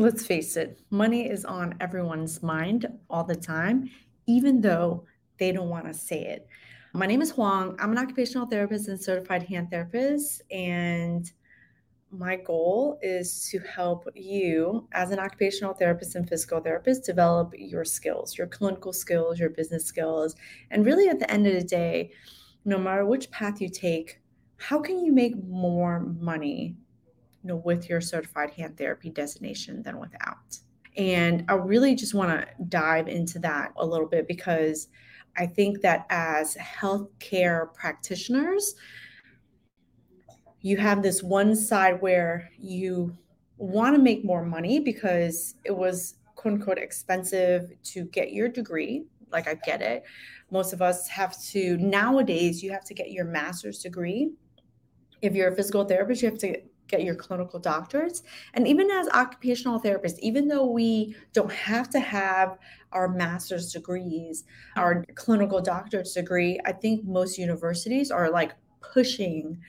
let's face it, money is on everyone's mind all the time, even though they don't want to say it. My name is Hoang. I'm an occupational therapist and certified hand therapist. And my goal is to help you, as an occupational therapist and physical therapist, develop your skills, your clinical skills, your business skills. And really, at the end of the day, no matter which path you take, how can you make more money you know, with your certified hand therapy designation than without? And I really just want to dive into that a little bit because I think that as healthcare practitioners, you have this one side where you want to make more money because it was quote unquote expensive to get your degree. Like, I get it. Most of us have to, nowadays, you have to get your master's degree. If you're a physical therapist, you have to get your clinical doctorates. And even as occupational therapists, even though we don't have to have our master's degrees, our clinical doctorate's degree, I think most universities are like pushing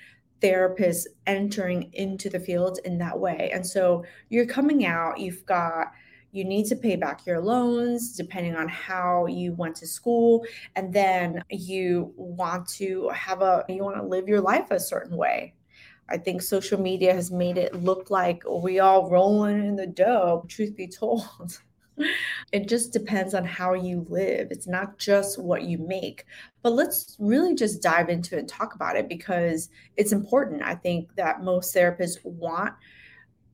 therapists entering into the field in that way. And so you're coming out, you've got you need to pay back your loans depending on how you went to school and then you want to have a you want to live your life a certain way I think social media has made it look like we all rolling in the dough, truth be told. it just depends on how you live. It's not just what you make. But let's really just dive into it and talk about it because it's important. I think that most therapists want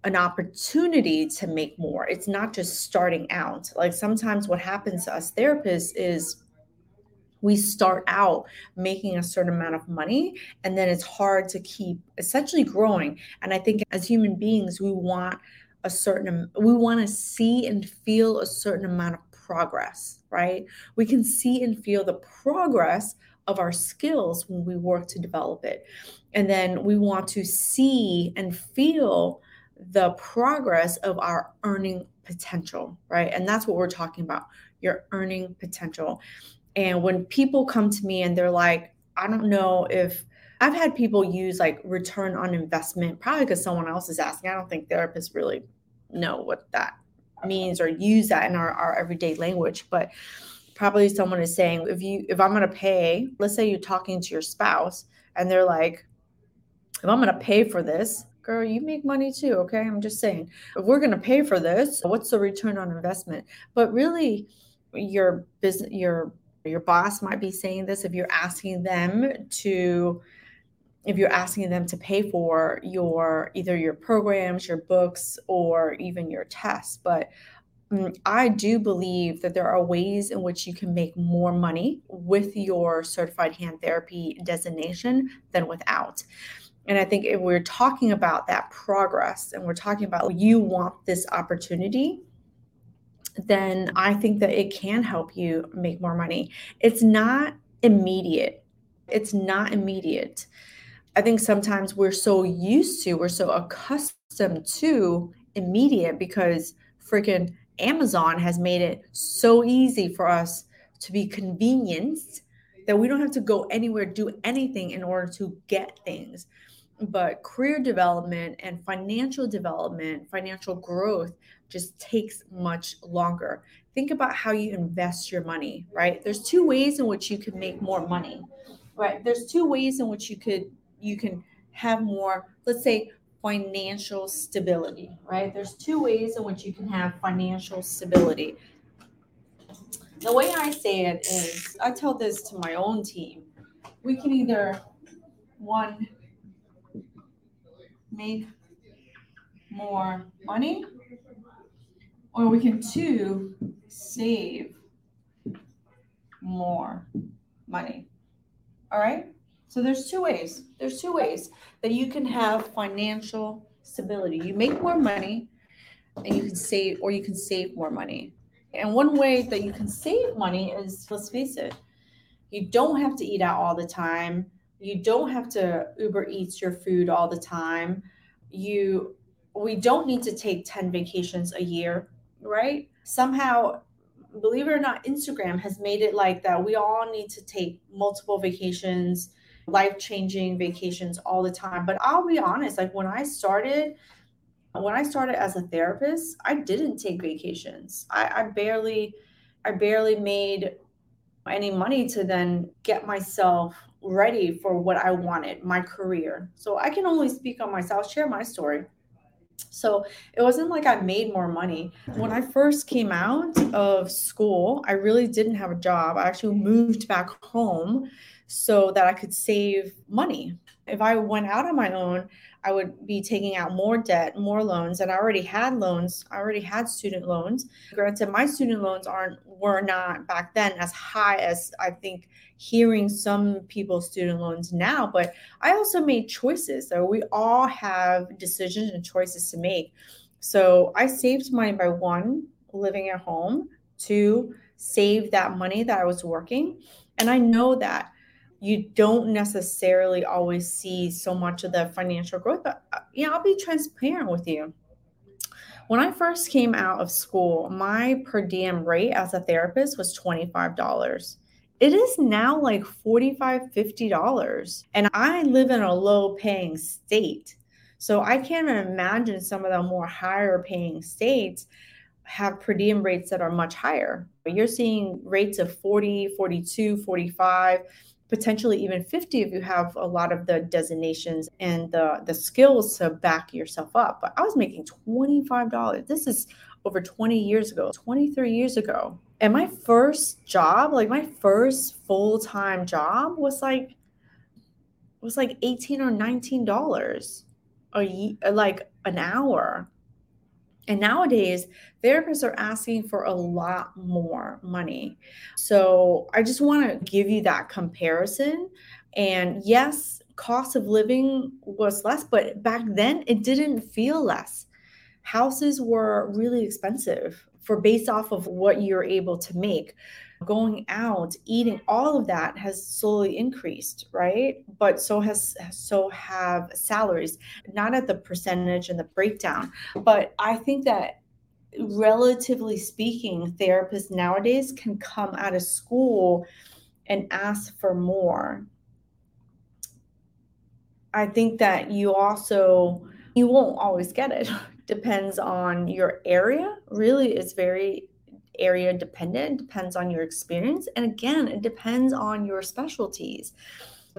an opportunity to make more. It's not just starting out. Like sometimes what happens to us therapists is we start out making a certain amount of money and then it's hard to keep essentially growing. And i think as human beings we want a certain we want to see and feel a certain amount of progress right? We can see and feel the progress of our skills when we work to develop it. And then we want to see and feel the progress of our earning potential right? And that's what we're talking about your earning potential and when people come to me and they're like, I don't know if I've had people use like return on investment, probably because someone else is asking. I don't think therapists really know what that means or use that in our, our everyday language. But probably someone is saying, if you if I'm gonna pay, let's say you're talking to your spouse and they're like, if I'm gonna pay for this, girl, you make money too. Okay. I'm just saying, if we're gonna pay for this, what's the return on investment? But really your business your your boss might be saying this if you're asking them to if you're asking them to pay for your either your programs your books or even your tests. But um, i do believe that there are ways in which you can make more money with your certified hand therapy designation than without. And i think if we're talking about that progress and we're talking about you want this opportunity then I think that it can help you make more money. It's not immediate. It's not immediate. I think sometimes we're so used to, we're so accustomed to immediate because freaking Amazon has made it so easy for us to be convenienced that we don't have to go anywhere, do anything in order to get things. But career development and financial development, financial growth just takes much longer. Think about how you invest your money, right? There's two ways in which you can make more money. Right? There's two ways in which you could you can have more, let's say financial stability, right? There's two ways in which you can have financial stability. The way I say it is I tell this to my own team. We can either one make more money or we can two save more money. All right. So there's two ways. There's two ways that you can have financial stability. You make more money and you can save or you can save more money. And one way that you can save money is let's face it, you don't have to eat out all the time. You don't have to Uber Eats your food all the time. You we don't need to take 10 vacations a year right? Somehow, believe it or not, Instagram has made it like that. We all need to take multiple vacations, life changing vacations all the time. But I'll be honest, like when I started, When I started as a therapist, I didn't take vacations. I, I barely, I barely made any money to then get myself ready for what I wanted, my career. So I can only speak on myself, share my story. So it wasn't like I made more money. When I first came out of school, I really didn't have a job. I actually moved back home so that I could save money. If I went out on my own, I would be taking out more debt, more loans, and I already had loans. I already had student loans. Granted, my student loans aren't were not back then as high as I think hearing some people's student loans now, but I also made choices. So we all have decisions and choices to make. So I saved money by one, living at home, two, save that money that I was working. And I know that you don't necessarily always see so much of the financial growth, but uh, know, I'll be transparent with you. When I first came out of school, my per diem rate as a therapist was $25 it is now like $45 $50 and i live in a low paying state. So i can't imagine some of the more higher paying states have per diem rates that are much higher. You're seeing rates of 40 42 45 potentially even 50 if you have a lot of the designations and the the skills to back yourself up but i was making $25 this is over 20 years ago 23 years ago and my first job, like my first full time job, was like was like eighteen or nineteen dollars a like an hour. And nowadays, therapists are asking for a lot more money. So I just want to give you that comparison. And yes, cost of living was less, but back then it didn't feel less. Houses were really expensive for based off of what you're able to make going out eating all of that has slowly increased right? But so has so have salaries. Not at the percentage and the breakdown but i think that relatively speaking therapists nowadays can come out of school and ask for more. I think that you also you won't always get it. Depends on your area. Really, it's very area dependent, depends on your experience. And again, it depends on your specialties.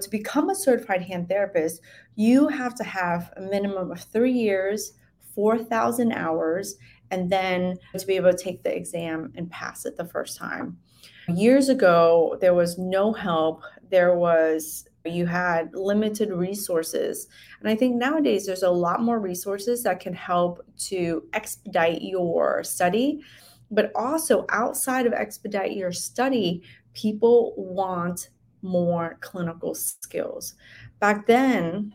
To become a certified hand therapist, you have to have a minimum of three years, 4,000 hours, and then to be able to take the exam and pass it the first time. Years ago, there was no help. There was you had limited resources. And I think nowadays there's a lot more resources that can help to expedite your study. But also outside of expedite your study, people want more clinical skills. Back then,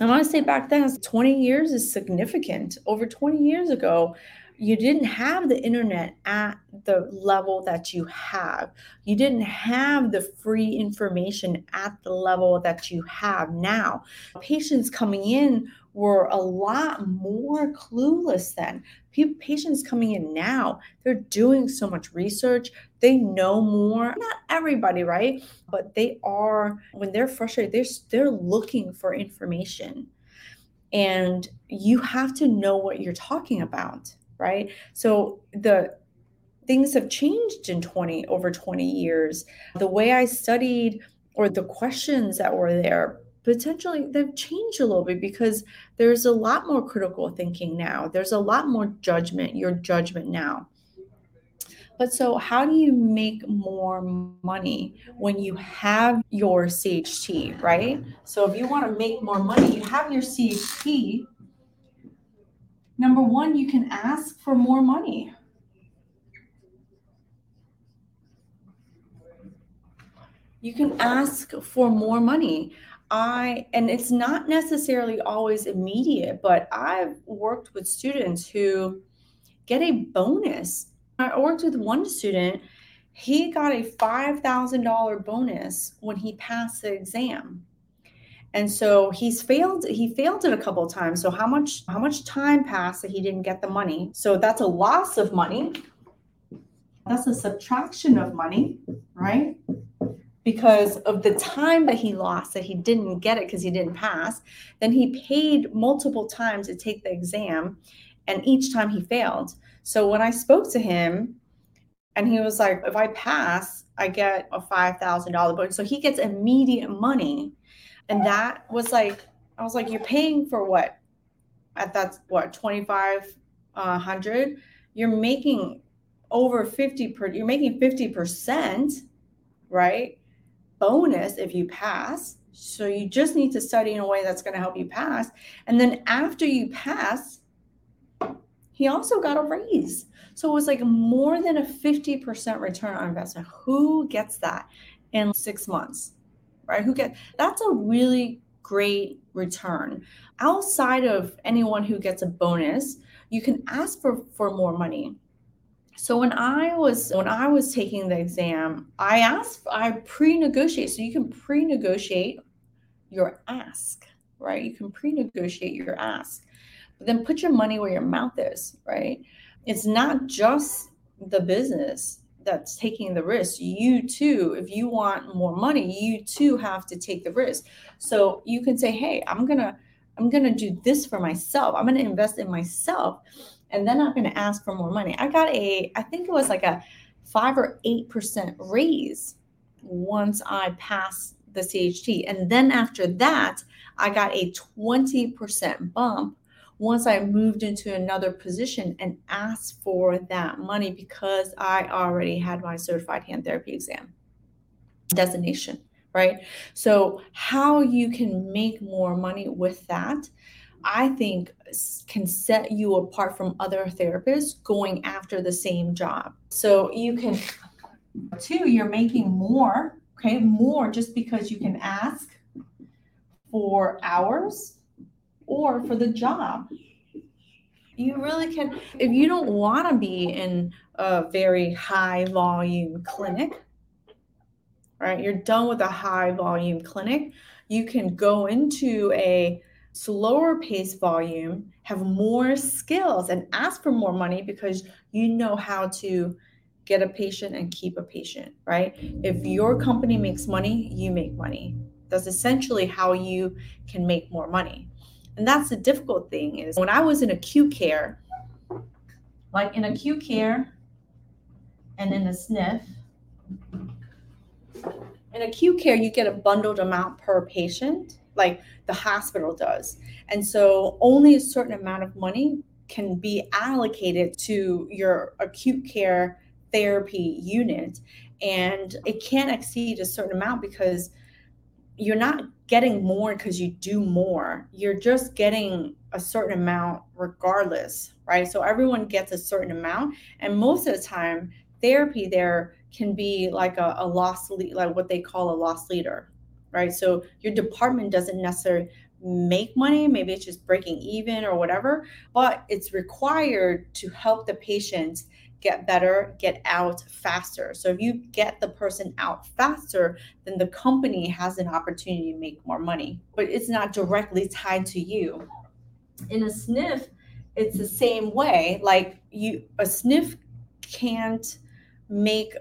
I want to say back then, 20 years is significant. Over 20 years ago, you didn't have the internet at the level that you have. You didn't have the free information at the level that you have now. Patients coming in were a lot more clueless then. Patients coming in now, they're doing so much research. They know more. Not everybody, right? But they are, when they're frustrated, they're, they're looking for information. And you have to know what you're talking about right? So the things have changed in 20 over 20 years. The way I studied or the questions that were there potentially they've changed a little bit because there's a lot more critical thinking now. There's a lot more judgment, your judgment now. But so, how do you make more money when you have your CHT, right? So, if you want to make more money, you have your CHT, Number one, you can ask for more money. You can ask for more money. I and it's not necessarily always immediate, but I've worked with students who get a bonus. I worked with one student, he got a $5,000 bonus when he passed the exam and so he's failed he failed it a couple of times so how much how much time passed that he didn't get the money so that's a loss of money that's a subtraction of money right because of the time that he lost that he didn't get it because he didn't pass. Then he paid multiple times to take the exam, and each time he failed. So when I spoke to him, and he was like, if I pass, I get a $5,000 bonus. So he gets immediate money. And that was like, I was like, you're paying for what? At that, what, 2,500? Uh, you're making over 50 per, you're making 50%, right? Bonus if you pass. So you just need to study in a way that's going to help you pass. And then after you pass, he also got a raise. So it was like more than a 50% return on investment. Who gets that in six months? Right? Who get that's a really great return. Outside of anyone who gets a bonus, you can ask for, for more money. So when I was when I was taking the exam, I asked I pre-negotiate. So you can pre-negotiate your ask, right? You can pre-negotiate your ask. But then put your money where your mouth is, right? it's not just the business that's taking the risk. You too, if you want more money, you too have to take the risk. So you can say, "Hey, I'm to I'm to do this for myself. I'm to invest in myself." And then I'm to ask for more money. I got a I think it was like a 5 or 8% raise once I passed the CHT. And then after that, I got a 20% bump once I moved into another position and asked for that money because I already had my certified hand therapy exam designation, right? So, how you can make more money with that, I think can set you apart from other therapists going after the same job. So, you can, two, you're making more, okay, more just because you can ask for hours or for the job. You really can, if you don't want to be in a very high volume clinic, right? You're done with a high volume clinic. You can go into a slower pace volume, have more skills, and ask for more money because you know how to get a patient and keep a patient, right? If your company makes money, you make money. That's essentially how you can make more money. And that's the difficult thing is when I was in acute care, like in acute care and in a SNF, in acute care, you get a bundled amount per patient, like the hospital does. And so only a certain amount of money can be allocated to your acute care therapy unit. And it can't exceed a certain amount because you're not getting more because you do more. You're just getting a certain amount regardless, right? So everyone gets a certain amount. And most of the time, therapy there can be like a, a lost lead, like what they call a lost leader, right? So your department doesn't necessarily make money, maybe it's just breaking even or whatever, but it's required to help the patients get better, get out faster. So if you get the person out faster, then the company has an opportunity to make more money, but it's not directly tied to you. In a SNF, it's the same way. Like you a SNF can't make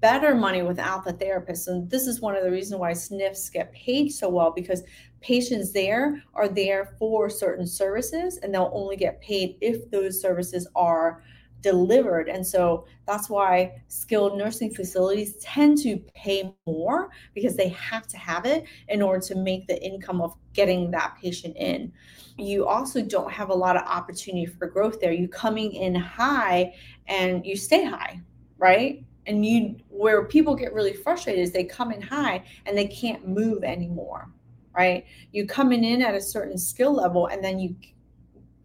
better money without the therapist. And this is one of the reasons why SNFs get paid so well because patients there are there for certain services and they'll only get paid if those services are delivered. And so that's why skilled nursing facilities tend to pay more because they have to have it in order to make the income of getting that patient in. You also don't have a lot of opportunity for growth there. You coming in high and you stay high, right? And you where people get really frustrated is they come in high and they can't move anymore, right? You coming in at a certain skill level and then you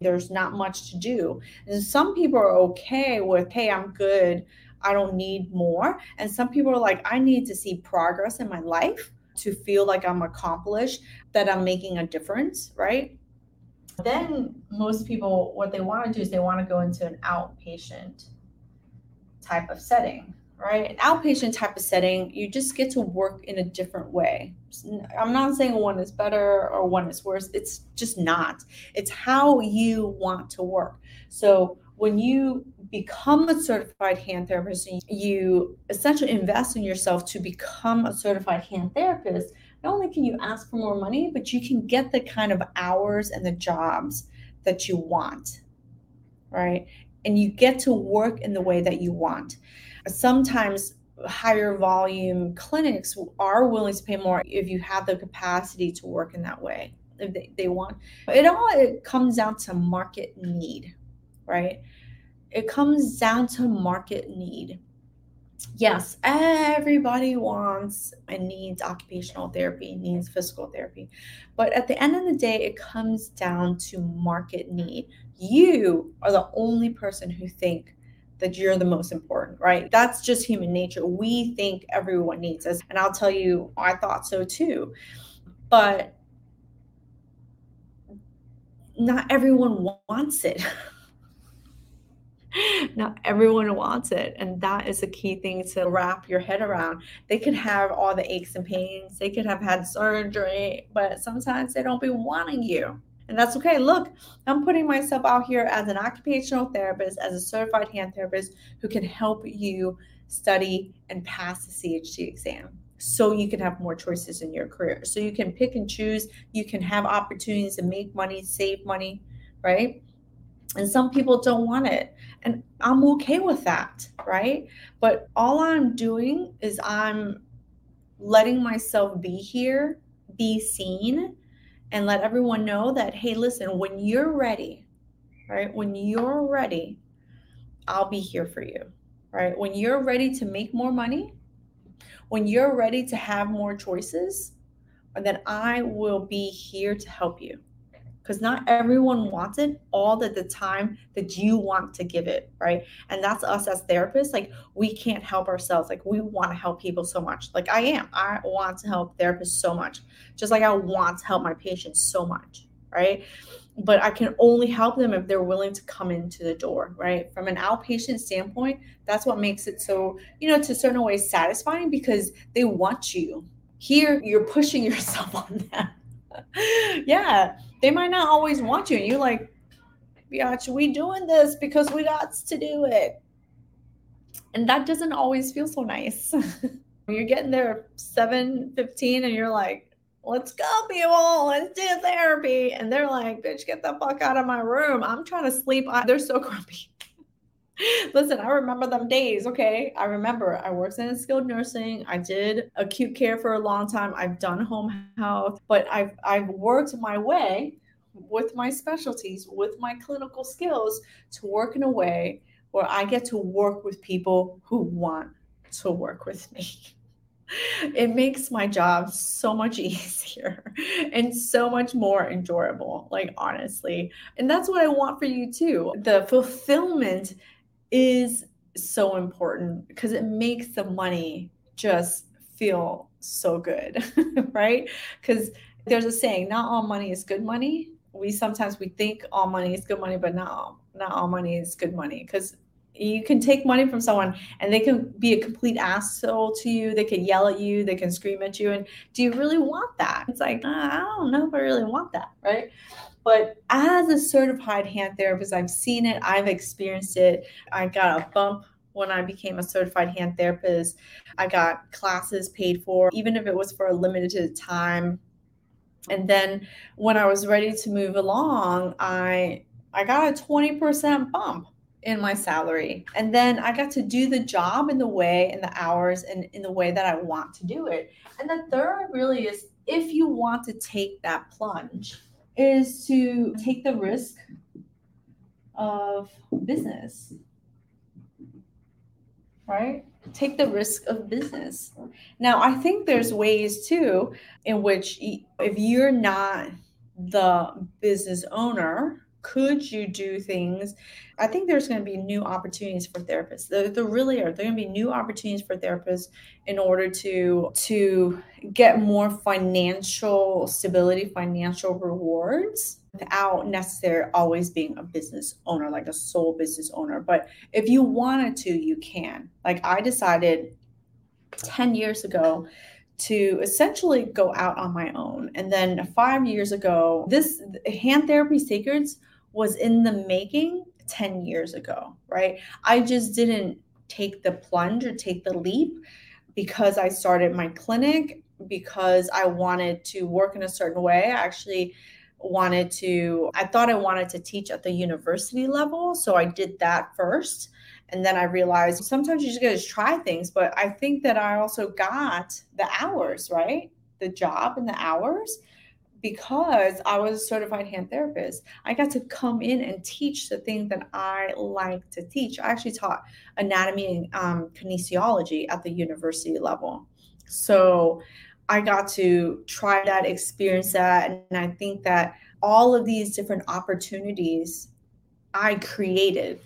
there's not much to do. And some people are okay with, hey, I'm good. I don't need more. And some people are like, I need to see progress in my life to feel like I'm accomplished, that I'm making a difference, right? Then most people, what they want to do is they want to go into an outpatient type of setting right? An outpatient type of setting, you just get to work in a different way. I'm not saying one is better or one is worse. It's just not. It's how you want to work. So when you become a certified hand therapist, you essentially invest in yourself to become a certified hand therapist, not only can you ask for more money, but you can get the kind of hours and the jobs that you want, right? And you get to work in the way that you want. Sometimes higher volume clinics are willing to pay more if you have the capacity to work in that way if they, they want it all it comes down to market need right it comes down to market need yes, everybody wants and needs occupational therapy, needs physical therapy. But at the end of the day, it comes down to market need. You are the only person who think that you're the most important, right? That's just human nature. We think everyone needs us. And I'll tell you, I thought so too. But not everyone wants it. not everyone wants it and that is a key thing to wrap your head around they could have all the aches and pains they could have had surgery but sometimes they don't be wanting you and that's okay look i'm putting myself out here as an occupational therapist as a certified hand therapist who can help you study and pass the CHT exam so you can have more choices in your career so you can pick and choose you can have opportunities to make money save money right and some people don't want it. And I'm okay with that, right? But all I'm doing is I'm letting myself be here, be seen, and let everyone know that, hey, listen, when you're ready, right? When you're ready, I'll be here for you, right? When you're ready to make more money, when you're ready to have more choices, then I will be here to help you because not everyone wants it all at the time that you want to give it, right? And that's us as therapists. Like, we can't help ourselves. Like, we want to help people so much. Like, I am. I want to help therapists so much, just like I want to help my patients so much, right? But I can only help them if they're willing to come into the door, right? From an outpatient standpoint, that's what makes it so, you know, to certain way satisfying because they want you. Here, you're pushing yourself on them. yeah they might not always want you. And you're like, biatch, we doing this because we got to do it. And that doesn't always feel so nice. you're getting there 7 15 and you're like, let's go, people, let's do therapy. And they're like, bitch, get the fuck out of my room. I'm trying to sleep. They're so grumpy. Listen, I remember them days, okay? I remember I worked in skilled nursing. I did acute care for a long time. I've done home health, but I've I've worked my way with my specialties, with my clinical skills to work in a way where I get to work with people who want to work with me. It makes my job so much easier and so much more enjoyable, like honestly. And that's what I want for you too. The fulfillment is so important because it makes the money just feel so good, right? Because there's a saying, not all money is good money. We sometimes we think all money is good money, but not all, not all money is good money because you can take money from someone and they can be a complete asshole to you. They can yell at you. They can scream at you. And do you really want that? It's like, uh, I don't know if I really want that, right? But as a certified hand therapist, I've seen it, I've experienced it. I got a bump when I became a certified hand therapist. I got classes paid for, even if it was for a limited time. And then when I was ready to move along, I I got a 20% bump in my salary. And then I got to do the job in the way and the hours and in the way that I want to do it. And the third really is if you want to take that plunge is to take the risk of business, right? Take the risk of business. Now, I think there's ways too in which if you're not the business owner, could you do things? I think there's going to be new opportunities for therapists. There, there really are. There are going to be new opportunities for therapists in order to to get more financial stability financial rewards without necessarily always being a business owner like a sole business owner. But if you wanted to you can. Like i decided 10 years ago to essentially go out on my own. And then five years ago, this hand therapy secrets was in the making 10 years ago, right? I just didn't take the plunge or take the leap because I started my clinic, because I wanted to work in a certain way. I actually wanted to, I thought I wanted to teach at the university level. So I did that first. And then I realized sometimes you just gotta try things. But I think that I also got the hours, right? The job and the hours because I was a certified hand therapist, I got to come in and teach the thing that I like to teach. I actually taught anatomy and um, kinesiology at the university level. So I got to try that, experience that. And I think that all of these different opportunities I created.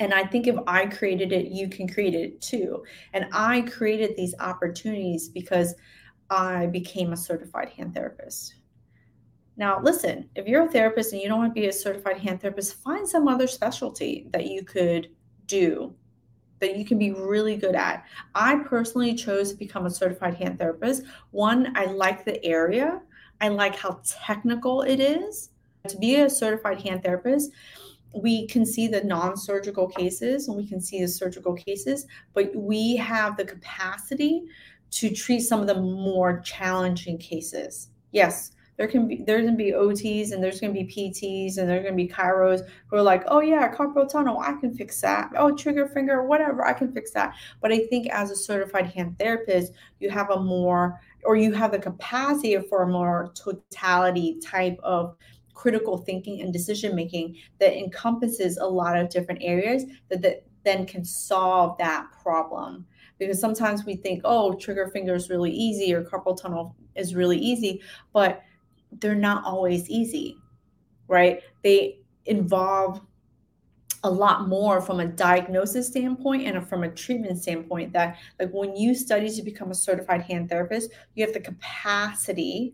And I think if I created it, you can create it too. And I created these opportunities because I became a certified hand therapist. Now, listen, if you're a therapist and you don't want to be a certified hand therapist, find some other specialty that you could do that you can be really good at. I personally chose to become a certified hand therapist. One, I like the area, I like how technical it is. To be a certified hand therapist, we can see the non surgical cases and we can see the surgical cases, but we have the capacity to treat some of the more challenging cases. Yes, there can be there's gonna be OTs and there's gonna be PTs and there's gonna be chiros who are like, oh yeah, carpal tunnel, I can fix that. Oh, trigger finger, whatever, I can fix that. But I think as a certified hand therapist, you have a more or you have the capacity for a more totality type of critical thinking and decision making that encompasses a lot of different areas that, that then can solve that problem because sometimes we think, oh, trigger finger is really easy or carpal tunnel is really easy, but they're not always easy, right? They involve a lot more from a diagnosis standpoint and from a treatment standpoint that like when you study to become a certified hand therapist you have the capacity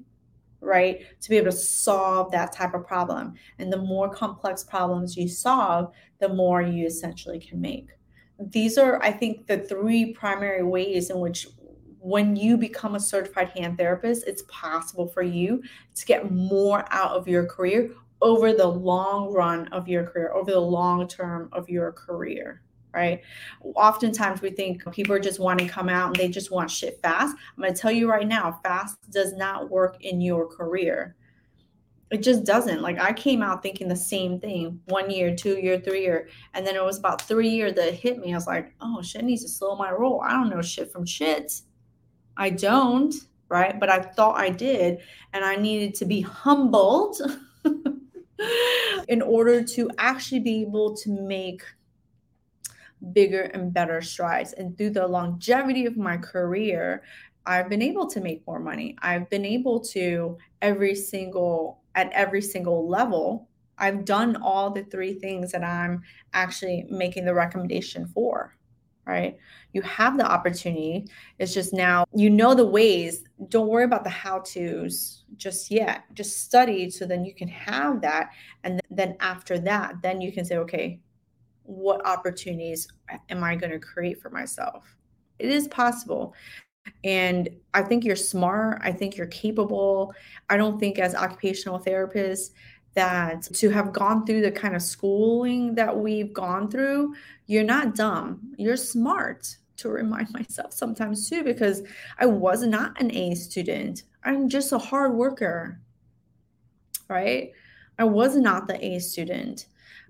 right to be able to solve that type of problem and the more complex problems you solve the more you essentially can make these are, I think, the three primary ways in which when you become a certified hand therapist, it's possible for you to get more out of your career over the long run of your career, over the long term of your career. Right. Oftentimes we think people just wanting to come out and they just want shit fast. I'm going to tell you right now, fast does not work in your career it just doesn't. Like i came out thinking the same thing one year two year three year and then it was about three year that hit me. I was like oh shit needs to slow my roll. I don't know shit from shit. I don't right? But i thought i did and i needed to be humbled in order to actually be able to make bigger and better strides. And through the longevity of my career I've been able to make more money. I've been able to every single at every single level, I've done all the three things that I'm actually making the recommendation for, right? You have the opportunity. It's just now you know the ways. Don't worry about the how to's just yet. Just study so then you can have that. And then after that, then you can say, okay, what opportunities am I going to create for myself? It is possible. And I think you're smart. I think you're capable. I don't think, as occupational therapists, that to have gone through the kind of schooling that we've gone through, you're not dumb. You're smart to remind myself sometimes too, because I was not an A student. I'm just a hard worker, right? I was not the A student.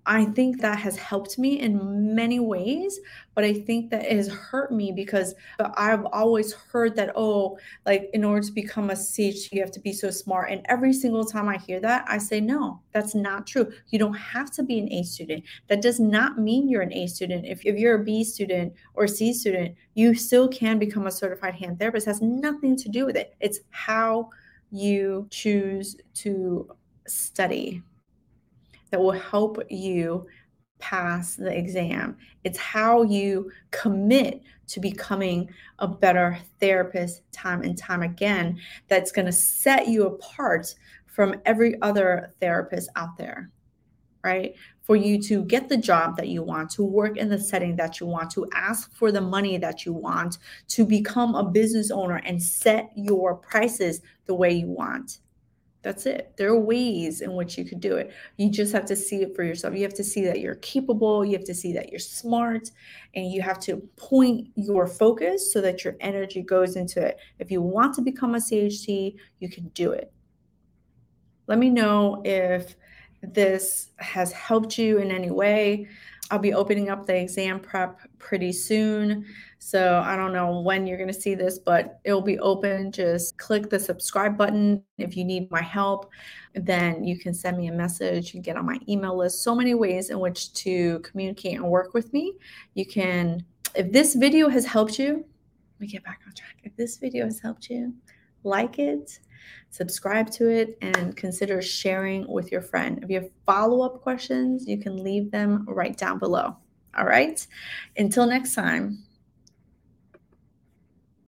I think that has helped me in many ways, but I think that it has hurt me because I've always heard that, oh, like in order to become a CHT, you have to be so smart. And every single time I hear that, I say, no, that's not true. You don't have to be an A student. That does not mean you're an A student. If, if you're a B student or C student, you still can become a certified hand therapist. It has nothing to do with it. It's how you choose to study that will help you pass the exam. It's how you commit to becoming a better therapist time and time again that's going to set you apart from every other therapist out there, right? For you to get the job that you want, to work in the setting that you want, to ask for the money that you want, to become a business owner and set your prices the way you want That's it. There are ways in which you could do it. You just have to see it for yourself. You have to see that you're capable. You have to see that you're smart. And you have to point your focus so that your energy goes into it. If you want to become a CHT, you can do it. Let me know if this has helped you in any way. I'll be opening up the exam prep pretty soon. So I don't know when you're going to see this, but it'll be open. Just click the subscribe button if you need my help. Then you can send me a message and get on my email list. So many ways in which to communicate and work with me. You can, if this video has helped you, let me get back on track. If this video has helped you, like it, subscribe to it, and consider sharing with your friend. If you have follow up questions, you can leave them right down below. All right. Until next time.